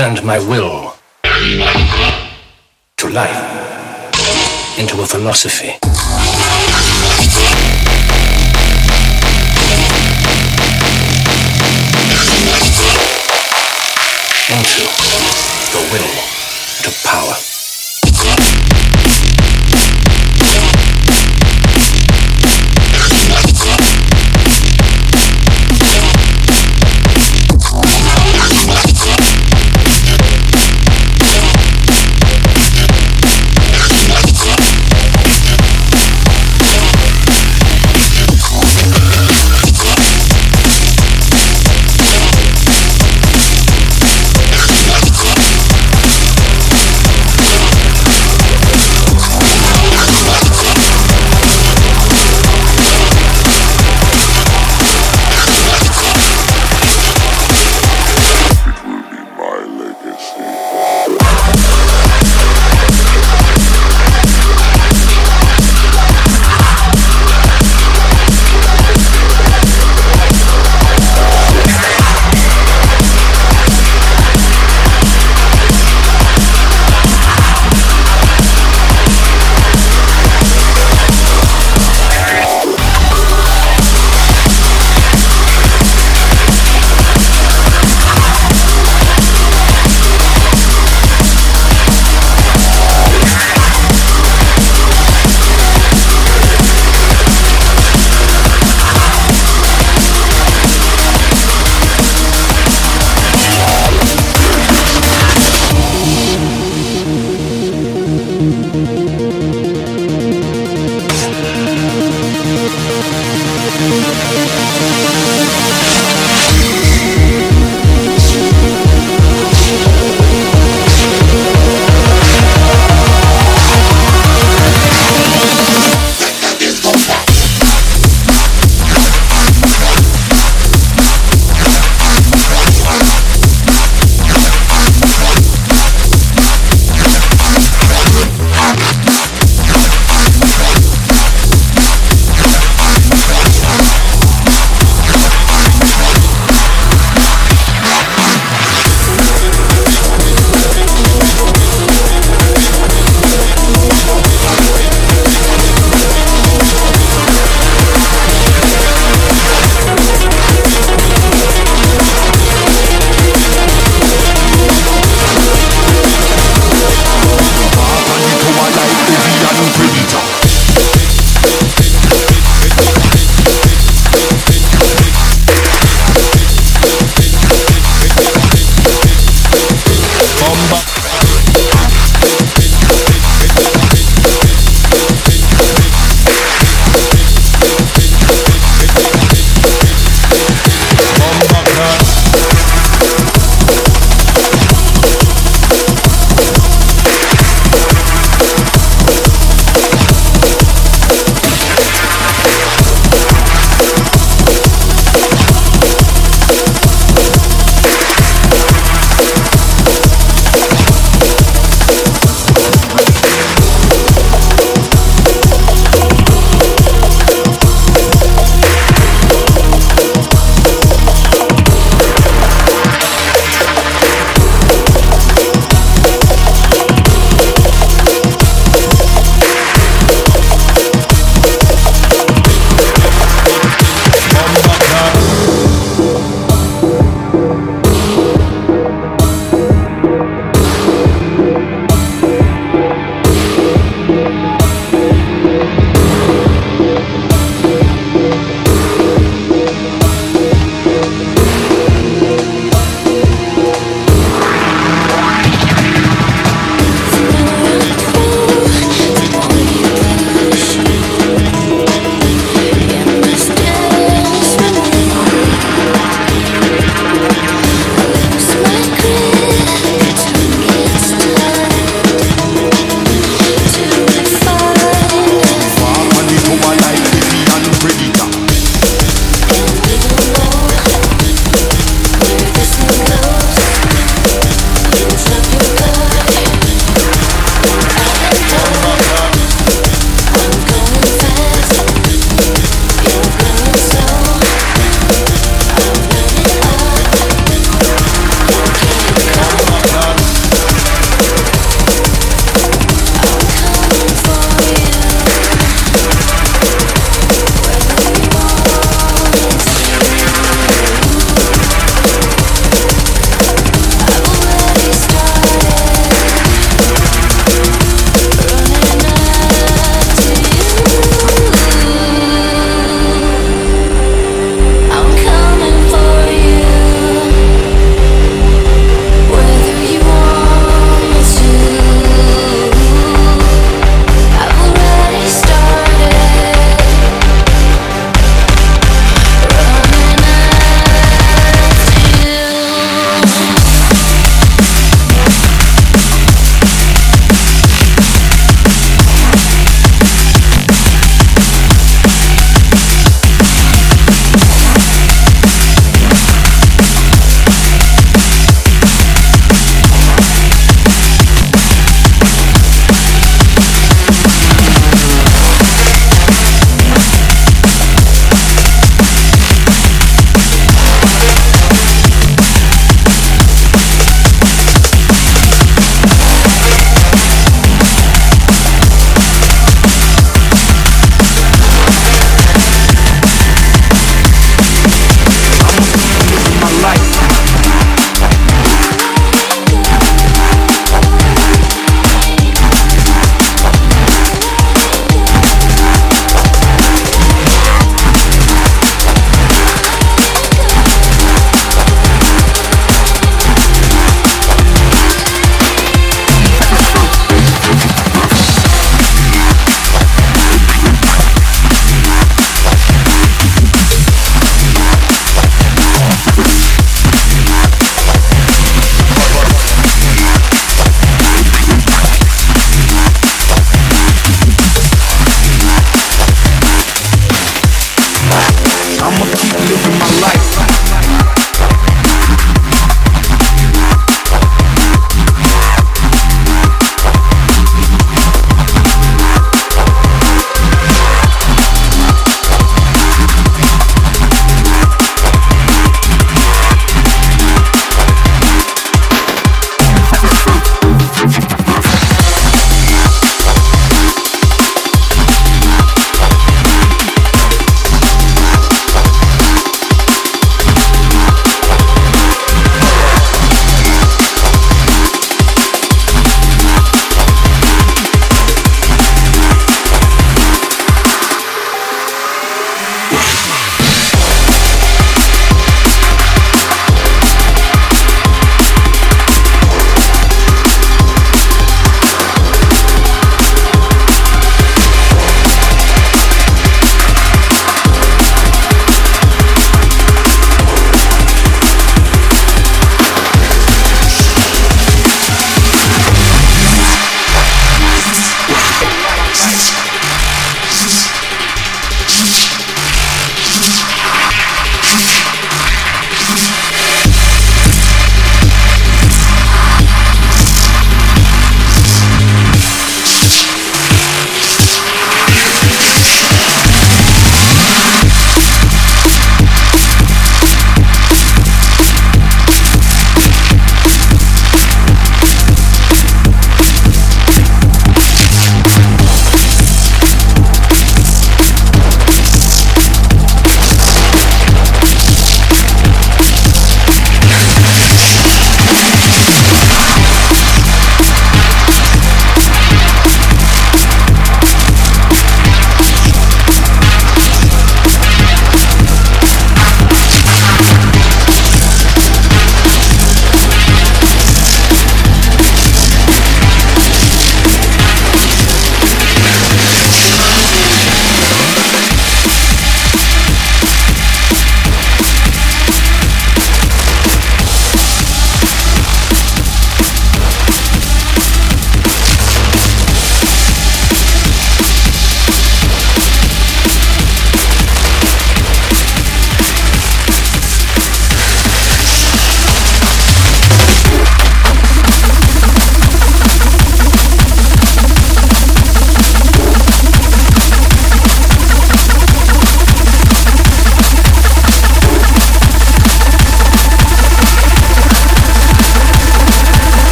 turned my will to life into a philosophy. into the will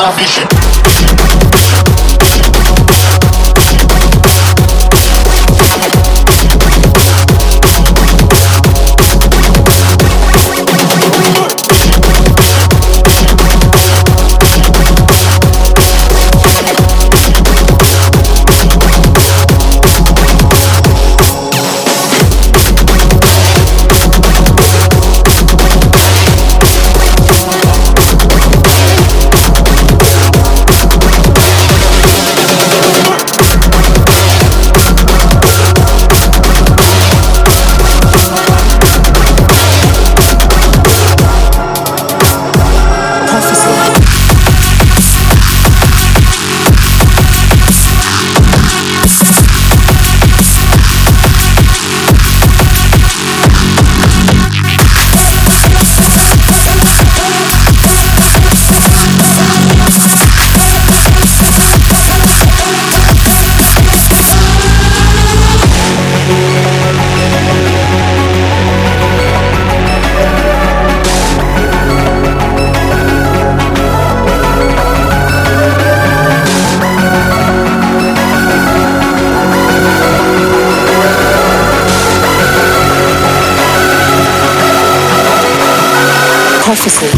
a twist consciously.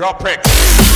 In our vision.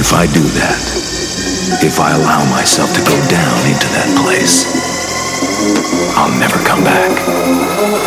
If I do that, if I allow myself to go down into that place, I'll never come back.